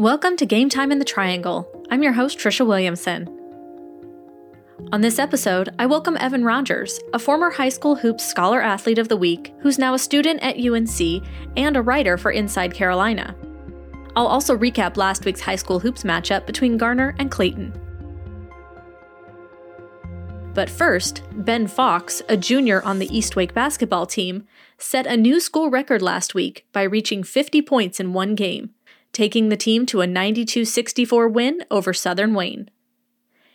Welcome to Game Time in the Triangle. I'm your host, Tricia Williamson. On this episode, I welcome Evan Rogers, a former high school hoops scholar athlete of the week who's now a student at UNC and a writer for Inside Carolina. I'll also recap last week's high school hoops matchup between Garner and Clayton. But first, Ben Fox, a junior on the East Wake basketball team, set a new school record last week by reaching 50 points in one game, taking the team to a 92 64 win over Southern Wayne.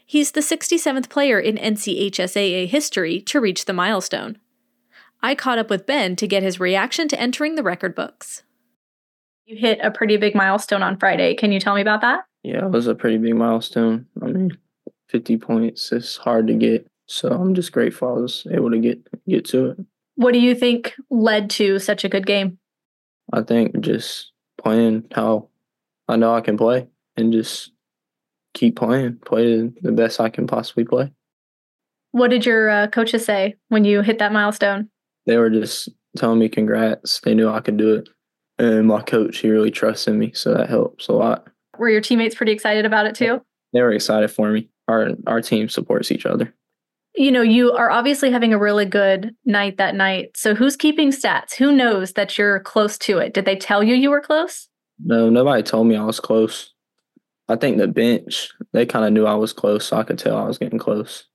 He's the 67th player in NCHSAA history to reach the milestone. I caught up with Ben to get his reaction to entering the record books. You hit a pretty big milestone on Friday. Can you tell me about that? Yeah, it was a pretty big milestone. I mean, 50 points is hard to get. So I'm just grateful I was able to get get to it. What do you think led to such a good game? I think just playing how I know I can play and just keep playing, play the best I can possibly play. What did your uh, coaches say when you hit that milestone? They were just telling me congrats. They knew I could do it. And my coach, he really trusted me, so that helps a lot. Were your teammates pretty excited about it too? They were excited for me. Our our team supports each other you know, you are obviously having a really good night that night. So who's keeping stats? Who knows that you're close to it? Did they tell you you were close? No, nobody told me I was close. I think the bench, they kind of knew I was close, so I could tell I was getting close.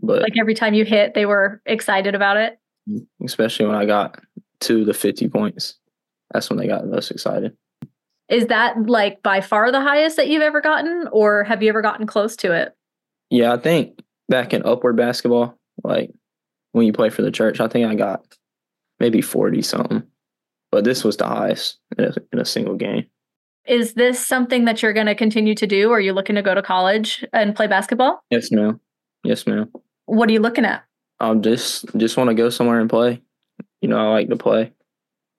But like every time you hit, they were excited about it. Especially when I got to the 50 points. That's when they got the most excited. Is that like by far the highest that you've ever gotten, or have you ever gotten close to it? Yeah, I think back in upward basketball, like when you play for the church, I think I got maybe 40 something. But this was the highest in a, in a single game. Is this something that you're going to continue to do? Are you looking to go to college and play basketball? Yes, ma'am. Yes, ma'am. What are you looking at? I just just want to go somewhere and play. You know, I like to play.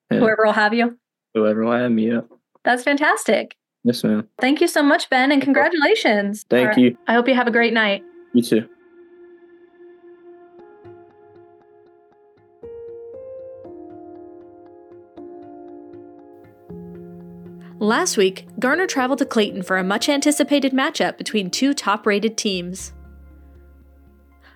And whoever will have you. Whoever will have me. Yeah. That's fantastic. Yes, ma'am. Thank you so much, Ben, and congratulations. Thank you. I hope you have a great night. You too. Last week, Garner traveled to Clayton for a much anticipated matchup between two top rated teams.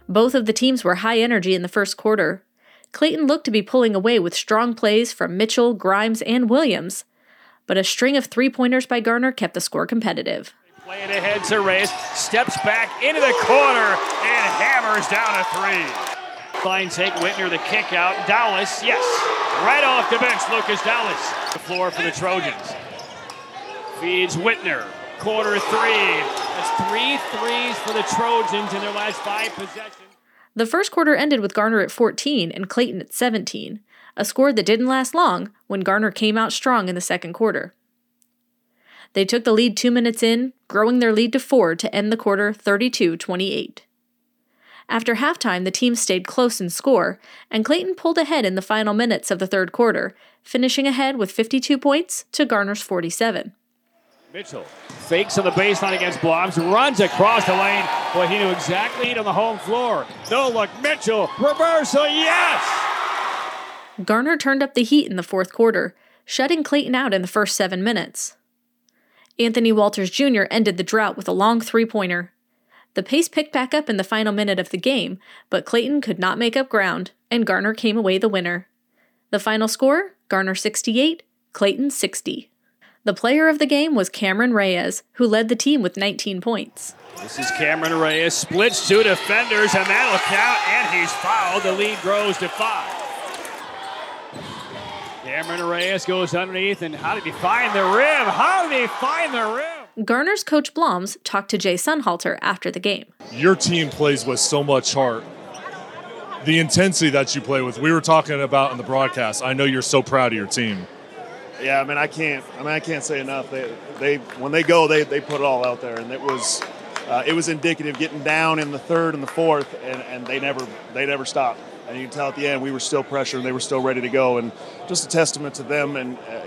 Both of the teams were high energy in the first quarter. Clayton looked to be pulling away with strong plays from Mitchell, Grimes, and Williams, but a string of three pointers by Garner kept the score competitive. Playing ahead to Reyes, steps back into the corner and hammers down a three. Fine take Whitner the kick out. Dallas, yes, right off the bench. Lucas Dallas, the floor for the Trojans. Feeds Whitner. Quarter three. That's three threes for the Trojans in their last five possessions. The first quarter ended with Garner at 14 and Clayton at 17, a score that didn't last long when Garner came out strong in the second quarter. They took the lead two minutes in, growing their lead to four to end the quarter 32 28. After halftime, the team stayed close in score, and Clayton pulled ahead in the final minutes of the third quarter, finishing ahead with 52 points to Garner's 47. Mitchell fakes on the baseline against Bloms, runs across the lane. Boy, he knew exactly on the home floor. No look, Mitchell, reversal, yes! Garner turned up the heat in the fourth quarter, shutting Clayton out in the first seven minutes. Anthony Walters Jr. ended the drought with a long three pointer. The pace picked back up in the final minute of the game, but Clayton could not make up ground, and Garner came away the winner. The final score Garner 68, Clayton 60. The player of the game was Cameron Reyes, who led the team with 19 points. This is Cameron Reyes, splits two defenders, and that'll count, and he's fouled. The lead grows to five. Cameron Reyes goes underneath, and how did he find the rim? How did he find the rim? Garner's coach Bloms talked to Jay Sunhalter after the game. Your team plays with so much heart. The intensity that you play with, we were talking about in the broadcast. I know you're so proud of your team. Yeah, I mean, I can't. I mean, I can't say enough. They, they when they go, they, they put it all out there, and it was, uh, it was indicative. Getting down in the third and the fourth, and, and they never, they never stopped. And you can tell at the end, we were still pressured. And they were still ready to go, and just a testament to them. And uh,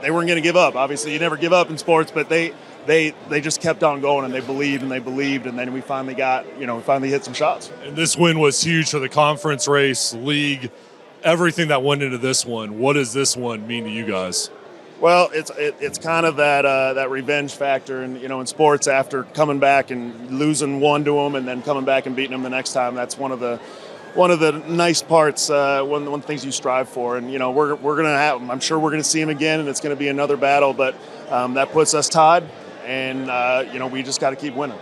they weren't going to give up. Obviously, you never give up in sports, but they, they, they just kept on going, and they believed, and they believed, and then we finally got, you know, we finally hit some shots. And this win was huge for the conference race, league everything that went into this one. What does this one mean to you guys? Well, it's it, it's kind of that uh, that revenge factor, and you know, in sports, after coming back and losing one to them, and then coming back and beating them the next time, that's one of the one of the nice parts, uh, one one of the things you strive for. And you know, we're we're gonna have, I'm sure we're gonna see him again, and it's gonna be another battle, but um, that puts us tied, and uh, you know, we just got to keep winning.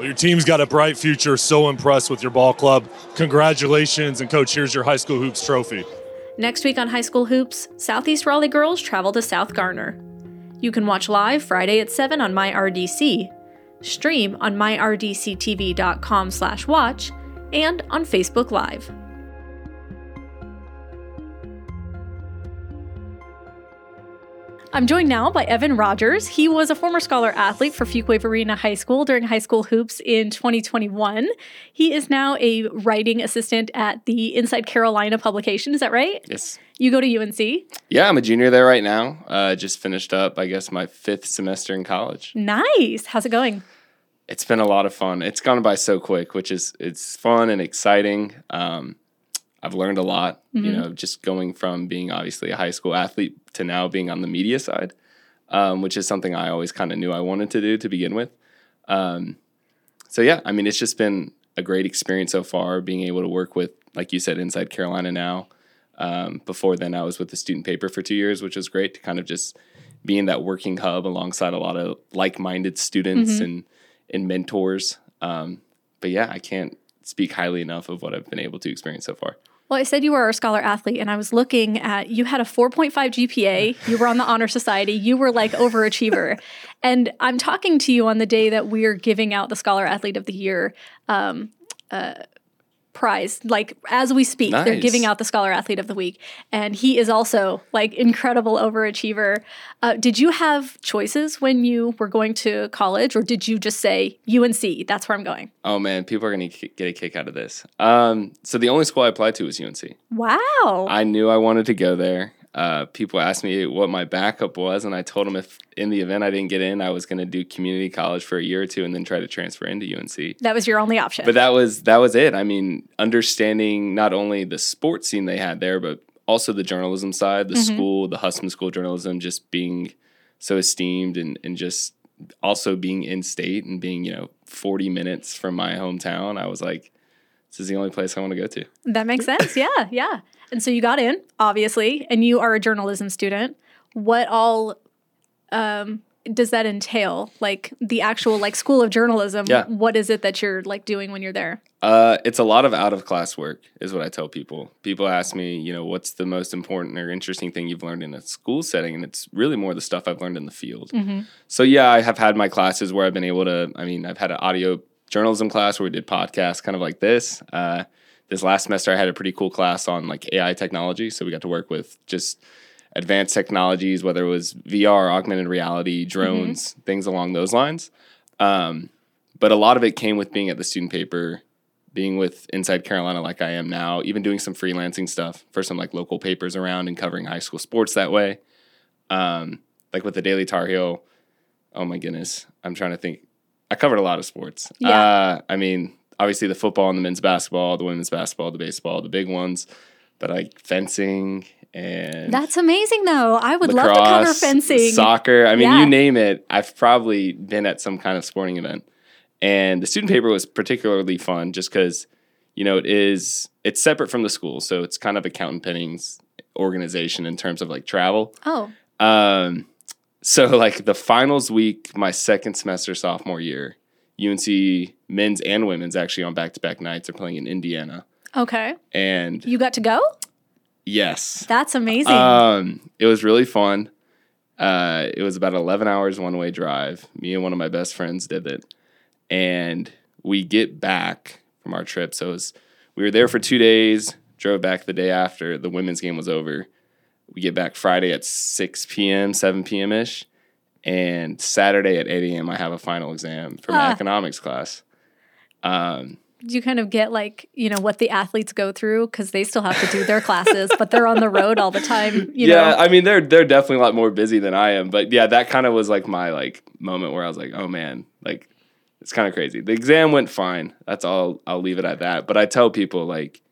Well, your team's got a bright future. So impressed with your ball club. Congratulations, and coach, here's your high school hoops trophy. Next week on High School Hoops, Southeast Raleigh girls travel to South Garner. You can watch live Friday at 7 on MyRDC, stream on myrdctv.com slash watch, and on Facebook Live. I'm joined now by Evan Rogers. He was a former scholar athlete for Fuquay-Varina High School during high school hoops in 2021. He is now a writing assistant at the Inside Carolina publication. Is that right? Yes. You go to UNC? Yeah, I'm a junior there right now. Uh, just finished up, I guess, my fifth semester in college. Nice. How's it going? It's been a lot of fun. It's gone by so quick, which is it's fun and exciting. Um, I've learned a lot, mm-hmm. you know, just going from being obviously a high school athlete to now being on the media side, um, which is something I always kind of knew I wanted to do to begin with. Um, so yeah, I mean, it's just been a great experience so far. Being able to work with, like you said, inside Carolina now. Um, before then, I was with the student paper for two years, which was great to kind of just be in that working hub alongside a lot of like-minded students mm-hmm. and and mentors. Um, but yeah, I can't speak highly enough of what I've been able to experience so far. Well, I said you were a scholar athlete, and I was looking at you had a 4.5 GPA. You were on the Honor Society. You were like overachiever. and I'm talking to you on the day that we're giving out the Scholar Athlete of the Year um, uh, prize like as we speak nice. they're giving out the scholar athlete of the week. And he is also like incredible overachiever. Uh, did you have choices when you were going to college or did you just say unc that's where i'm going? Oh man people are going to get a kick out of this. Um, so the only school i applied to was unc wow. I knew i wanted to go there uh, people asked me what my backup was, and I told them if in the event I didn't get in, I was going to do community college for a year or two and then try to transfer into UNC. That was your only option. But that was that was it. I mean, understanding not only the sports scene they had there, but also the journalism side, the mm-hmm. school, the Hussman School of Journalism, just being so esteemed and and just also being in state and being you know 40 minutes from my hometown. I was like, this is the only place I want to go to. That makes sense. Yeah, yeah. And so you got in, obviously, and you are a journalism student. What all um, does that entail? Like the actual like school of journalism. Yeah. What is it that you're like doing when you're there? Uh, it's a lot of out of class work, is what I tell people. People ask me, you know, what's the most important or interesting thing you've learned in a school setting, and it's really more the stuff I've learned in the field. Mm-hmm. So yeah, I have had my classes where I've been able to. I mean, I've had an audio journalism class where we did podcasts, kind of like this. Uh, this last semester I had a pretty cool class on like AI technology. So we got to work with just advanced technologies, whether it was VR, augmented reality, drones, mm-hmm. things along those lines. Um, but a lot of it came with being at the student paper, being with Inside Carolina like I am now, even doing some freelancing stuff for some like local papers around and covering high school sports that way. Um, like with the Daily Tar Heel. Oh my goodness, I'm trying to think. I covered a lot of sports. Yeah. Uh, I mean, obviously the football and the men's basketball, the women's basketball, the baseball, the big ones, but like fencing and That's amazing though. I would lacrosse, love to cover fencing. Soccer. I mean, yeah. you name it. I've probably been at some kind of sporting event. And the student paper was particularly fun just because, you know, it is it's separate from the school. So it's kind of accountant Penning's organization in terms of like travel. Oh. Um so like the finals week, my second semester sophomore year, UNC men's and women's actually on back to back nights are playing in Indiana. Okay. And you got to go? Yes. That's amazing. Um, it was really fun. Uh, it was about 11 hours one way drive. Me and one of my best friends did it. And we get back from our trip. So it was, we were there for two days, drove back the day after the women's game was over. We get back Friday at 6 p.m., 7 p.m. ish and Saturday at 8 a.m. I have a final exam for my ah. economics class. Um, do you kind of get like you know what the athletes go through because they still have to do their classes, but they're on the road all the time? yeah, know? I mean they're they're definitely a lot more busy than I am, but yeah, that kind of was like my like moment where I was like, oh man, like it's kind of crazy. The exam went fine. That's all. I'll leave it at that. But I tell people like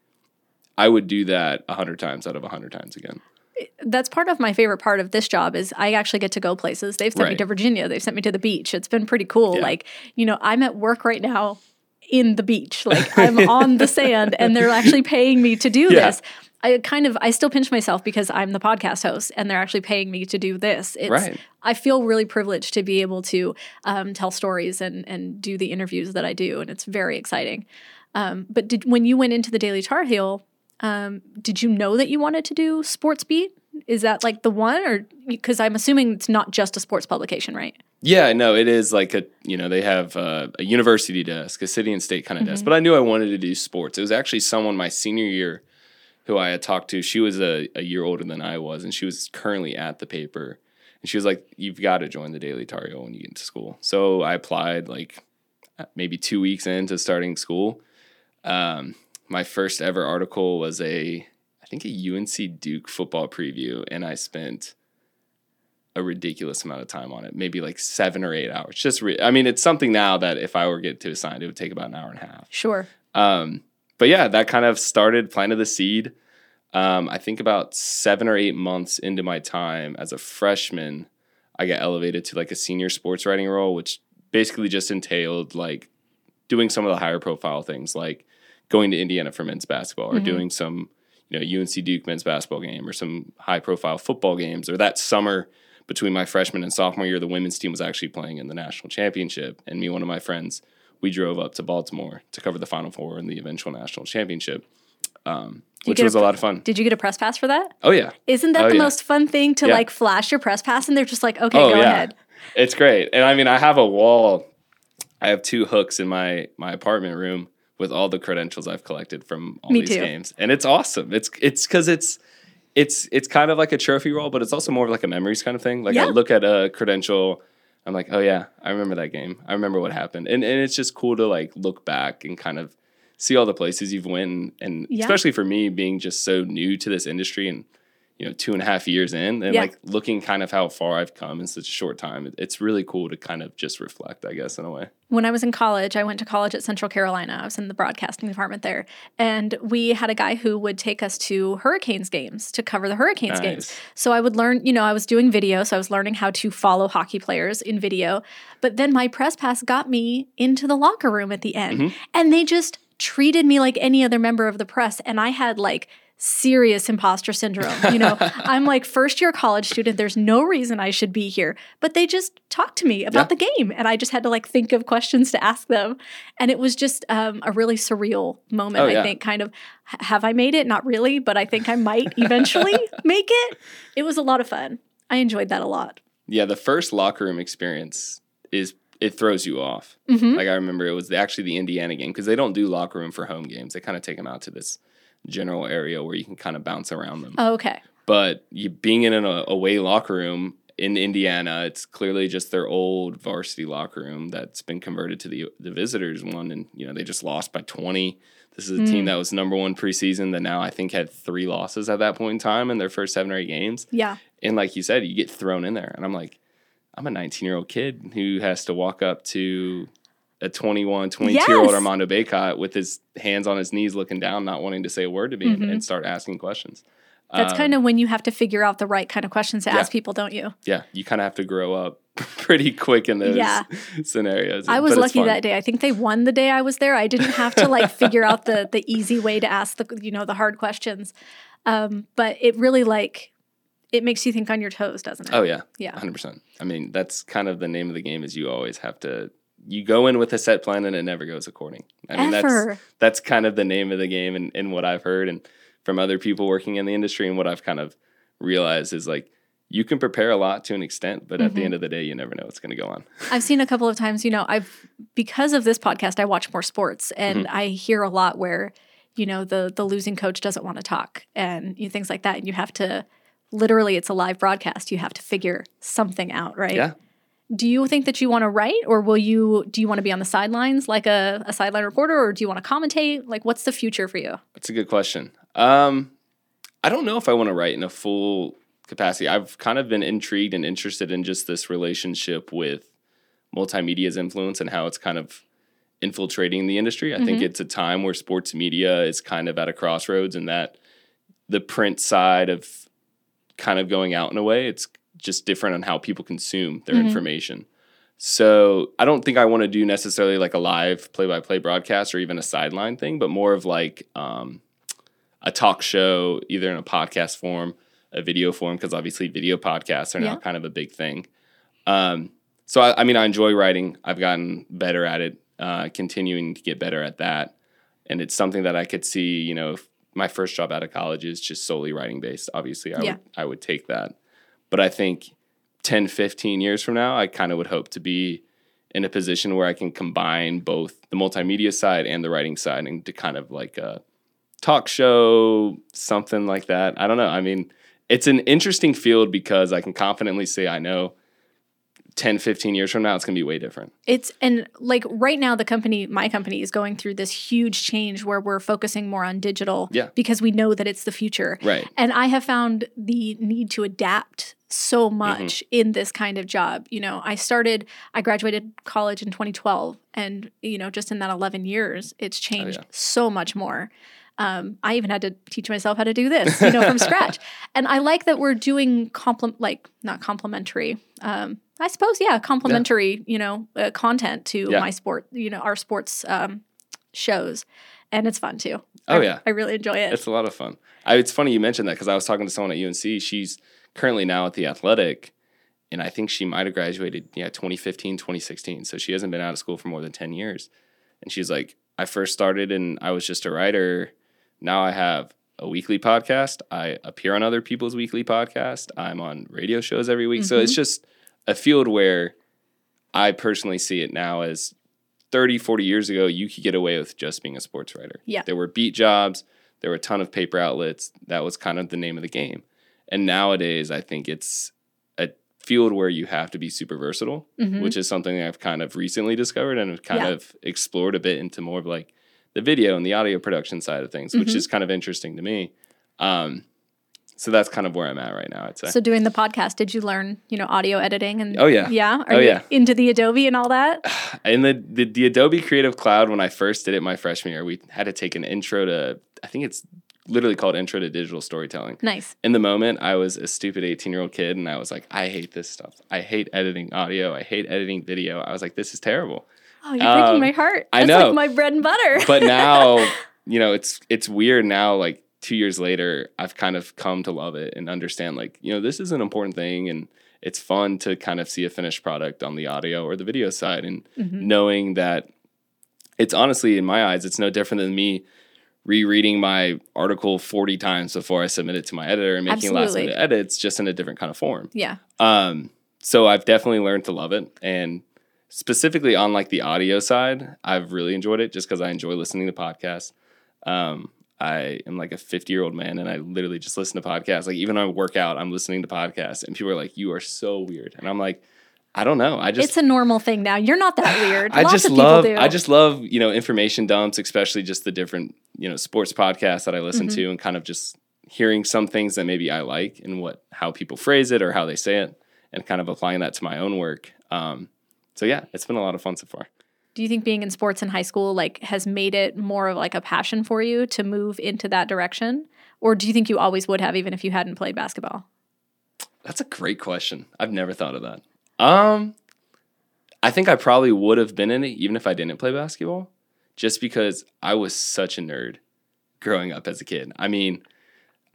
I would do that a hundred times out of a hundred times again. That's part of my favorite part of this job is I actually get to go places. They've sent me to Virginia. They've sent me to the beach. It's been pretty cool. Yeah. Like, you know, I'm at work right now in the beach. Like I'm on the sand and they're actually paying me to do Yeah. this. I kind of I still pinch myself because I'm the podcast host and they're actually paying me to do this. It's Right. I feel really privileged to be able to um, tell stories and and do the interviews that I do, and it's very exciting. Um, but did when you went into the Daily Tar Heel, um, did you know that you wanted to do sports beat? Is that like the one, or because I'm assuming it's not just a sports publication, right? Yeah, no, it is like a you know they have uh, a university desk, a city and state kind of desk. But I knew I wanted to do sports. It was actually someone my senior year who I had talked to. She was a, a year older than I was, and she was currently at the paper. And she was like, "You've got to join the Daily Tar Heel when you get into school." So I applied like uh, maybe two weeks into starting school. Um, my first ever article was a I think a UNC Duke football preview, and I spent a ridiculous amount of time on it, maybe like seven or eight hours. Just, re- I mean, it's something now that if I were get to assigned, it would take about an hour and a half. Sure. Um, but yeah, that kind of started, planted the seed. Um, I think about seven or eight months into my time as a freshman, I got elevated to like a senior sports writing role, which basically just entailed like doing some of the higher profile things, like going to Indiana for men's basketball or doing some, you know, UNC Duke men's basketball game or some high profile football games. Or that summer between my freshman and sophomore year, the women's team was actually playing in the national championship. And me one of my friends, we drove up to Baltimore to cover the Final Four and the eventual national championship, um, which get a was a lot of fun. Did you get a press pass for that? Oh, yeah. Isn't that Oh, the yeah. most fun thing to Yeah. like flash your press pass and they're just like, okay, oh, go yeah. ahead. It's great. And I mean, I have a wall, I have two hooks in my, my apartment room with all the credentials I've collected from all Me these too. games. And it's awesome. It's, it's cause it's, it's, it's kind of like a trophy roll, but it's also more of like a memories kind of thing. Like Yeah. I look at a credential, I'm like, oh yeah, I remember that game. I remember what happened. And, and it's just cool to like look back and kind of see all the places you've went and, and Yeah. especially for me being just so new to this industry and you know two and a half years in and Yeah. like looking kind of how far i've come in such a short time it's really cool to kind of just reflect i guess in a way When I was in college, I went to college at Central Carolina. I was in the broadcasting department there. And we had a guy who would take us to Hurricanes games to cover the Hurricanes games. So I would learn, you know, I was doing video, so I was learning how to follow hockey players in video. But then my press pass got me into the locker room at the end. Mm-hmm. And they just treated me like any other member of the press. And I had like, serious imposter syndrome. You know, I'm like first year college student. There's no reason I should be here, but they just talked to me about Yeah. the game, and I just had to like think of questions to ask them, and it was just um, a really surreal moment. Oh, I think, kind of, have I made it? Not really, but I think I might eventually make it. It was a lot of fun. I enjoyed that a lot. yeah the first locker room experience is it throws you off Mhm. like i remember it was actually the indiana game because they don't do locker room for home games they kind of take them out to this general area where you can kind of bounce around them Oh, okay. but you being in an away locker room in Indiana, it's clearly just their old varsity locker room that's been converted to the the visitors one, and you know they just lost by twenty. This is a team hmm. that was number one preseason that now I think had three losses at that point in time in their first seven or eight games. Yeah. And like you said, you get thrown in there, and I'm like, I'm a 19 year old kid who has to walk up to a 21, 22 year old Armando Bacot with his hands on his knees, looking down, not wanting to say a word to me, and- and start asking questions. That's Um, kind of when you have to figure out the right kind of questions to yeah. ask people, don't you? yeah, you kind of have to grow up pretty quick in those Yeah. scenarios. I was lucky that day. I think they won the day I was there. I didn't have to like figure out the the easy way to ask the you know the hard questions. Um, but it really like it makes you think on your toes, doesn't it? Oh yeah, Yeah. 100. percent I mean, that's kind of the name of the game. Is you always have to you go in with a set plan and it never goes according. I mean, Ever. that's that's kind of the name of the game, and, and what I've heard and from other people working in the industry, and what I've kind of realized is like you can prepare a lot to an extent, but at Mm-hmm. the end of the day, you never know what's going to go on. I've seen a couple of times, you know, I've because of this podcast, I watch more sports and Mm-hmm. I hear a lot where, you know, the the losing coach doesn't want to talk and you know, things like that. And you have to literally it's a live broadcast. You have to figure something out, right? Yeah. Do you think that you want to write or will you do you want to be on the sidelines like a, a sideline reporter or do you want to commentate? Like what's the future for you? That's a good question. Um, I don't know if I want to write in a full capacity. I've kind of been intrigued and interested in just this relationship with multimedia's influence and how it's kind of infiltrating the industry. I think it's a time where sports media is kind of at a crossroads and that the print side of kind of going out in a way, it's just different on how people consume their information. So I don't think I want to do necessarily like a live play by play broadcast or even a sideline thing, but more of like um, a talk show, either in a podcast form, a video form, because obviously video podcasts are now kind of a big thing. Um, so I, I mean, I enjoy writing. I've gotten better at it, uh, continuing to get better at that, and it's something that I could see. You know, if my first job out of college is just solely writing based. Obviously, I Yeah. would I would take that, but I think 10, 15 years from now, I kind of would hope to be in a position where I can combine both the multimedia side and the writing side and to kind of like a talk show, something like that. I don't know. I mean, it's an interesting field because I can confidently say I know 10, 15 years from now, it's going to be way different. It's and like right now the company my company is going through this huge change where we're focusing more on digital Yeah. because we know that it's the future. Right. And I have found the need to adapt so mm-hmm. much in this kind of job. You know, I started I graduated college in 2012 and you know, just in that 11 years it's oh, changed yeah. so much more. Um, I even had to teach myself how to do this, you know, from scratch. And I like that we're doing complement, like not complimentary. Um, I suppose, yeah, complimentary, you know, uh, content to Yeah. my sport, you know, our sports um, shows, and it's fun too. Oh, I- yeah. I really enjoy it. It's a lot of fun. I, it's funny you mentioned that because I was talking to someone at UNC. She's currently now at the Athletic, and I think she might have graduated, yeah, 2015, 2016. So she hasn't been out of school for more than 10 years. And she's like, I first started and I was just a writer. Now I have a weekly podcast. I appear on other people's weekly podcast. I'm on radio shows every week. So it's just a field where I personally see it now as 30, 40 years ago, you could get away with just being a sports writer. Yeah. There were beat jobs, there were a ton of paper outlets. That was kind of the name of the game. And nowadays, I think it's a field where you have to be super versatile, Mhm. which is something I've kind of recently discovered and have kind Yeah. of explored a bit into more of like the video and the audio production side of things, which Mhm. is kind of interesting to me. Um, so that's kind of where I'm at right now, I'd say. So doing the podcast, did you learn, you know, audio editing and Oh, yeah. yeah, are Oh, you yeah. into the Adobe and all that? in the, the the Adobe Creative Cloud when I first did it my freshman year, we had to take an intro to I think it's literally called Intro to Digital Storytelling. Nice. In the moment, I was a stupid 18 year old kid and I was like, I hate this stuff. I hate editing audio. I hate editing video. I was like, this is terrible. Oh, you're breaking Um, my heart. I know. like my bread and butter. But now, you know, it's it's weird now like 2 years later, I've kind of come to love it and understand like, you know, this is an important thing and it's fun to kind of see a finished product on the audio or the video side and Mhm. knowing that it's honestly in my eyes it's no different than me rereading my article 40 times before I submit it to my editor and making last Absolutely. minute edits just in a different kind of form. yeah. Um, so I've definitely learned to love it and specifically on like the audio side, I've really enjoyed it just because I enjoy listening to podcasts. Um, I am like a 50 year old man and I literally just listen to podcasts. Like even when I work out, I'm listening to podcasts and people are like, you are so weird. And I'm like, I don't know. I just it's a normal thing now. You're not that weird. I Lots just love. I just love, you know, information dumps, especially just the different, you know, sports podcasts that I listen Mm-hmm. to and kind of just hearing some things that maybe I like and what how people phrase it or how they say it and kind of applying that to my own work. Um, so yeah, it's been a lot of fun so far. Do you think being in sports in high school like has made it more of like a passion for you to move into that direction? Or do you think you always would have even if you hadn't played basketball? That's a great question. I've never thought of that. Um, I think I probably would have been in it even if I didn't play basketball, just because I was such a nerd growing up as a kid. I mean,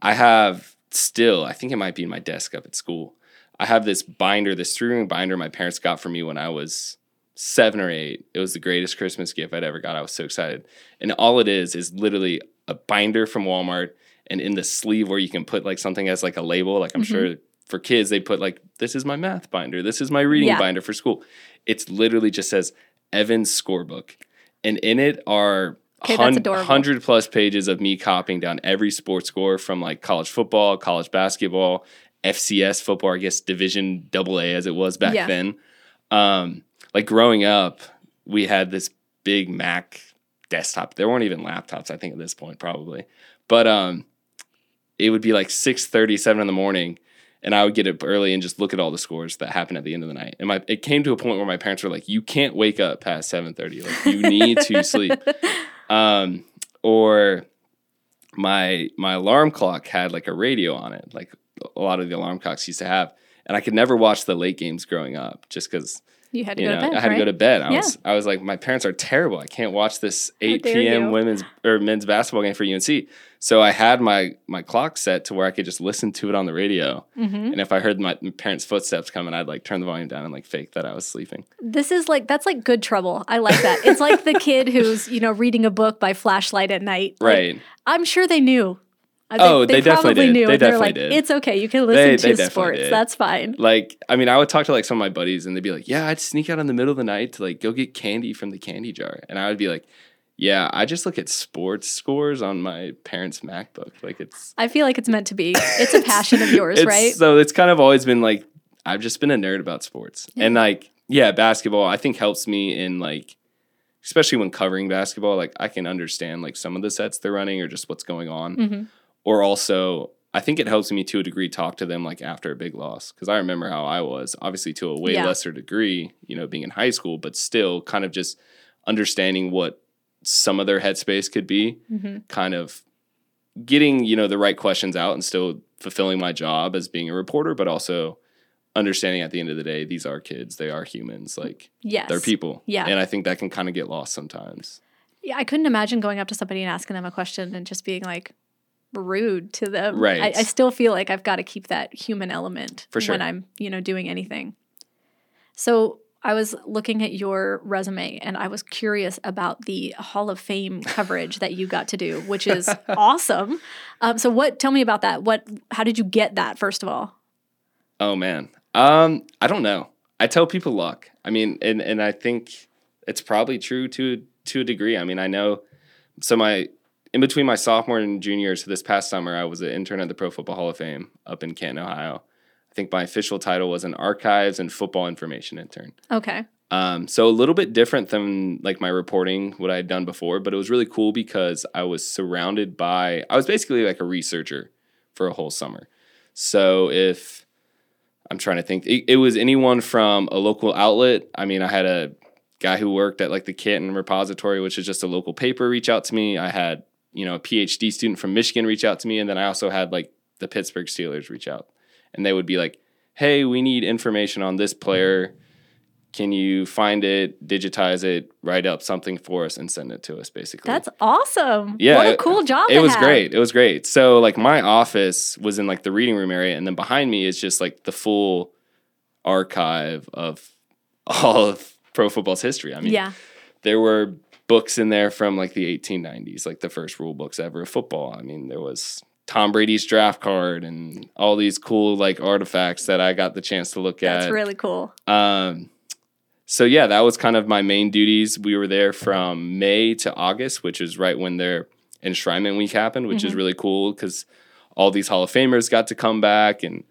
I have still, I think it might be in my desk up at school. I have this binder, this three ring binder my parents got for me when I was seven or eight. It was the greatest Christmas gift I'd ever got. I was so excited. And all it is is literally a binder from Walmart. And in the sleeve where you can put like something as like a label, like I'm Mm-hmm. sure for kids, they put like, this is my math binder, this is my reading Yeah. binder for school. It's literally just says Evan's scorebook. And in it are Okay, that's hun- 100 plus pages of me copying down every sports score from like college football, college basketball, FCS football, I guess division double A as it was back Yeah. then. Um, like growing up, we had this big Mac desktop. There weren't even laptops, I think, at this point, probably. But um, it would be like 6 7 in the morning, and I would get up early and just look at all the scores that happened at the end of the night. And my it came to a point where my parents were like, "You can't wake up past seven thirty. Like you need to sleep." Um, or my my alarm clock had like a radio on it, like a lot of the alarm clocks used to have, and I could never watch the late games growing up just because You had to you go know to bed. I had to go to bed. I Yeah. was I was like, my parents are terrible. I can't watch this eight dare p.m. you. women's or men's basketball game for UNC. So I had my my clock set to where I could just listen to it on the radio, Mm-hmm. and if I heard my parents' footsteps coming, I'd like turn the volume down and like fake that I was sleeping. This is like that's like good trouble. I like that. It's like the kid who's you know reading a book by flashlight at night. Like, Right. I'm sure they knew. Uh, Oh, they definitely probably did. knew. They and they're definitely like, did. It's okay. You can listen They- they to sports. did. That's fine. Like, I mean, I would talk to like some of my buddies, and they'd be like, "Yeah, I'd sneak out in the middle of the night to like go get candy from the candy jar," and I would be like, "Yeah, I just look at sports scores on my parents' MacBook. Like, it's I feel like it's meant to be. It's a passion of yours, it's- right? So it's kind of always been like I've just been a nerd about sports, and like, yeah, basketball I think helps me in like." Especially when covering basketball, like I can understand like some of the sets they're running or just what's going on. Mhm. Or also, I think it helps me to a degree talk to them like after a big loss because I remember how I was, obviously to a way Yeah. lesser degree, you know, being in high school, but still kind of just understanding what some of their headspace could be, Mhm. kind of getting you know the right questions out and still fulfilling my job as being a reporter, but also understanding at the end of the day these are kids, they are humans, like Yes. they're people, Yeah. and I think that can kind of get lost sometimes. Yeah, I couldn't imagine going up to somebody and asking them a question and just being like rude to them. Right. I, I still feel like I've got to keep that human element For sure. when I'm, you know, doing anything. So I was looking at your resume and I was curious about the Hall of Fame coverage that you got to do, which is awesome. Um, so what? Tell me about that. What? How did you get that? First of all. Oh man. Um, I don't know. I tell people luck. I mean, and and I think it's probably true to to a degree. I mean, I know so my in between my sophomore and junior so this past summer, I was an intern at the Pro Football Hall of Fame up in Canton, Ohio. I think my official title was an archives and football information intern. Okay. Um, so a little bit different than like my reporting, what I had done before, but it was really cool because I was surrounded by, I was basically like a researcher for a whole summer. So if I'm trying to think, it, it was anyone from a local outlet. I mean, I had a guy who worked at like the Canton Repository, which is just a local paper, reach out to me. I had, you know, a PhD student from Michigan reach out to me. And then I also had like the Pittsburgh Steelers reach out. And they would be like, hey, we need information on this player can you find it, digitize it, write up something for us, and send it to us? Basically, That's awesome. Yeah, What a it- cool job. it was great. It was great. So like my office was in like the reading room area, and then behind me is just like the full archive of all of pro football's history. I mean, Yeah. there were books in there from like the 1890s, like the first rule books ever of football. I mean, there was Tom Brady's draft card and all these cool like artifacts that I got the chance to look at. That's really cool. Um, so yeah, that was kind of my main duties. We were there from May to August, which is right when their enshrinement week happened, which is really cool because all these Hall of Famers got to come back, and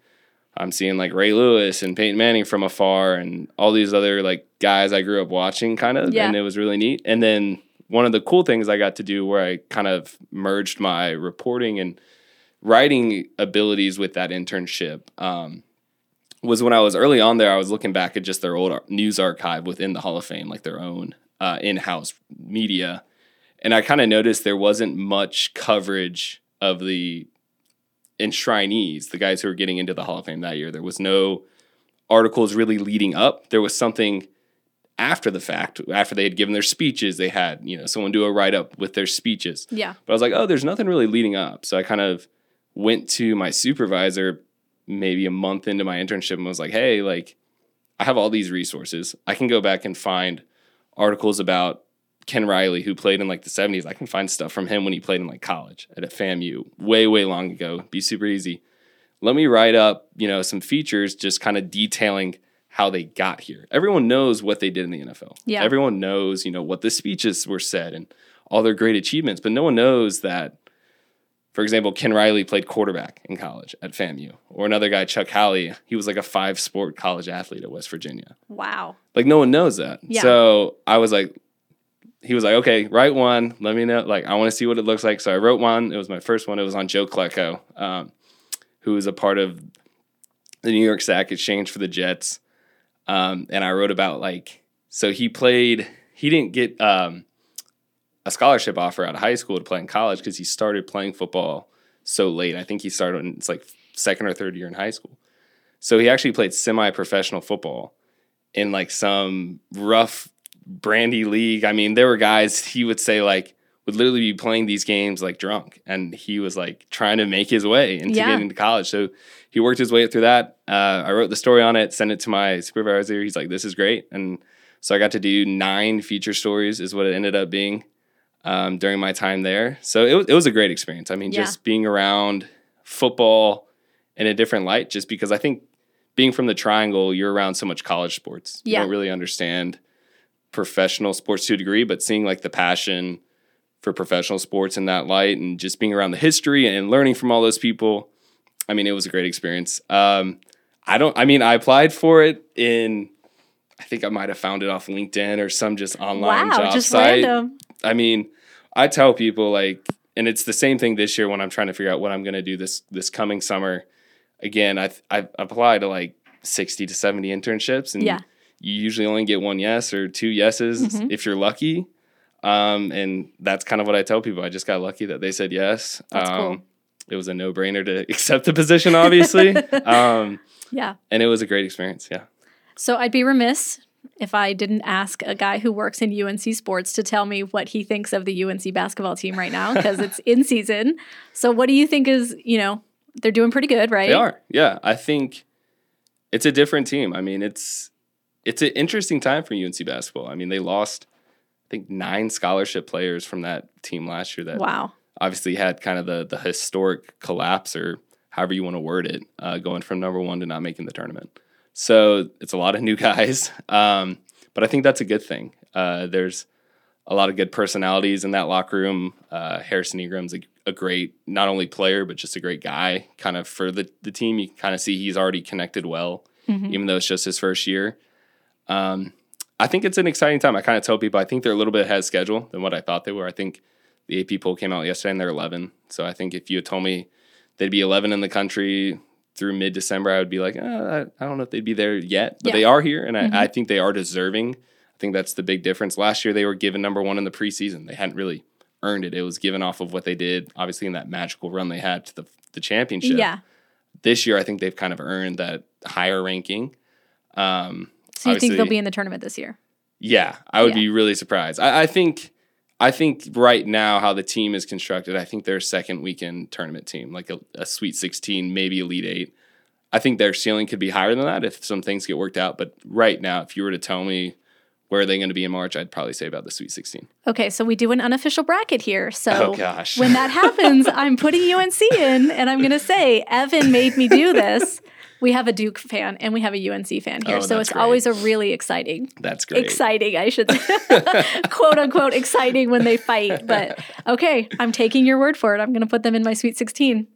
I'm seeing like Ray Lewis and Peyton Manning from afar, and all these other like guys I grew up watching, kind of, Yeah. and it was really neat. And then one of the cool things I got to do, where I kind of merged my reporting and writing abilities with that internship. Um, was when I was early on there, I was looking back at just their old news archive within the Hall of Fame, like their own uh, in house media. And I kind of noticed there wasn't much coverage of the enshrinees, the guys who were getting into the Hall of Fame that year. There was no articles really leading up. There was something after the fact, after they had given their speeches, they had, you know, someone do a write up with their speeches. Yeah. But I was like, oh, there's nothing really leading up. So I kind of went to my supervisor maybe a month into my internship and was like, hey, like, I have all these resources. I can go back and find articles about Ken Riley, who played in like the 70s. I can find stuff from him when he played in like college at FAMU way, way long ago. Be super easy. Let me write up, you know, some features just kind of detailing how they got here. Everyone knows what they did in the NFL. Yeah. Everyone knows, you know, what the speeches were said and all their great achievements, but no one knows that for example, Ken Riley played quarterback in college at FAMU, or another guy, Chuck Howley, he was like a five sport college athlete at West Virginia. Wow. Like no one knows that. Yeah. So I was like, he was like, okay, write one. Let me know. Like I want to see what it looks like. So I wrote one. It was my first one. It was on Joe Klecko, um, who was a part of the New York Sack Exchange for the Jets. Um, and I wrote about like so he played he didn't get um, a scholarship offer out of high school to play in college because he started playing football so late. I think he started in it's like second or third year in high school. So he actually played semi-professional football in like some rough brandy league. I mean, there were guys he would say like would literally be playing these games like drunk, and he was like trying to make his way into Yeah. getting to college. So he worked his way through that. Uh, I wrote the story on it, sent it to my supervisor. He's like, "This is great," and so I got to do nine feature stories, is what it ended up being um, during my time there. So it was, it was a great experience. I mean, Yeah. just being around football in a different light, just because I think being from the Triangle, you're around so much college sports. You don't really understand professional sports to a degree, but seeing like the passion for professional sports in that light and just being around the history and learning from all those people, I mean, it was a great experience. Um, I don't, I mean, I applied for it in, I think I might have found it off LinkedIn or some just online wow, job just site. random. I mean, I tell people like, and it's the same thing this year when I'm trying to figure out what I'm going to do this this coming summer. Again, I I apply to like sixty to seventy internships, and Yeah. You usually only get one yes or two yeses Mhm. if you're lucky. Um, and that's kind of what I tell people. I just got lucky that they said yes. That's um, cool. It was a no brainer to accept the position, obviously. um, Yeah. and it was a great experience. Yeah. So I'd be remiss if I didn't ask a guy who works in UNC sports to tell me what he thinks of the UNC basketball team right now because it's in season. So what do you think is, you know, they're doing pretty good, right? They are. Yeah, I think it's a different team. I mean, it's it's an interesting time for UNC basketball. I mean, they lost I think nine scholarship players from that team last year that Wow. obviously had kind of the the historic collapse or however you want to word it, uh, going from number one to not making the tournament. So it's a lot of new guys, um, but I think that's a good thing. Uh, there's a lot of good personalities in that locker room. Uh, Harrison Ingram's a, a great not only player but just a great guy. Kind of for the the team, you can kind of see he's already connected well, Mhm. even though it's just his first year. Um, I think it's an exciting time. I kind of tell people I think they're a little bit ahead of schedule than what I thought they were. I think the AP poll came out yesterday and they're 11. So I think if you had told me they'd be 11 in the country through mid December, I would be like, uh, I, don't know if they'd be there yet, but Yeah. they are here, and Mhm. I, I think they are deserving. I think that's the big difference. Last year they were given number one in the preseason. They hadn't really earned it. It was given off of what they did, obviously in that magical run they had to the the championship. Yeah. This year, I think they've kind of earned that higher ranking. Um, So you think they'll be in the tournament this year? yeah, I would Yeah. be really surprised. I, I think, I think right now how the team is constructed, I think they're a second weekend tournament team, like a, a Sweet 16, maybe Elite Eight. I think their ceiling could be higher than that if some things get worked out. But right now, if you were to tell me where are they going to be in March, I'd probably say about the Sweet 16. Okay, so we do an unofficial bracket here. So Oh, gosh. when that happens, I'm putting UNC in and I'm going to say, Evan made me do this. We have a Duke fan and we have a UNC fan here. Oh, so it's great. always a really exciting, That's great. exciting, I should say, quote unquote, exciting when they fight. But okay, I'm taking your word for it. I'm going to put them in my Sweet 16.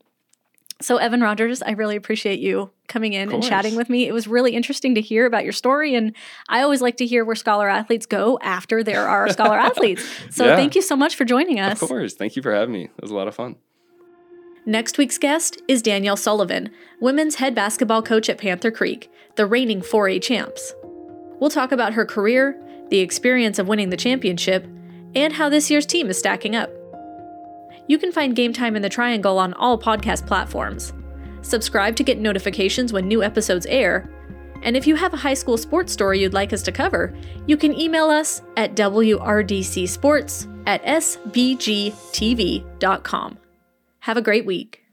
So, Evan Rogers, I really appreciate you coming in and chatting with me. It was really interesting to hear about your story. And I always like to hear where scholar athletes go after there are scholar athletes. So, Yeah. thank you so much for joining us. Of course. Thank you for having me. It was a lot of fun. Next week's guest is Danielle Sullivan, women's head basketball coach at Panther Creek, the reigning 4A champs. We'll talk about her career, the experience of winning the championship, and how this year's team is stacking up. You can find Game Time in the Triangle on all podcast platforms. Subscribe to get notifications when new episodes air. And if you have a high school sports story you'd like us to cover, you can email us at wrdcsports at sbgtv.com. Have a great week.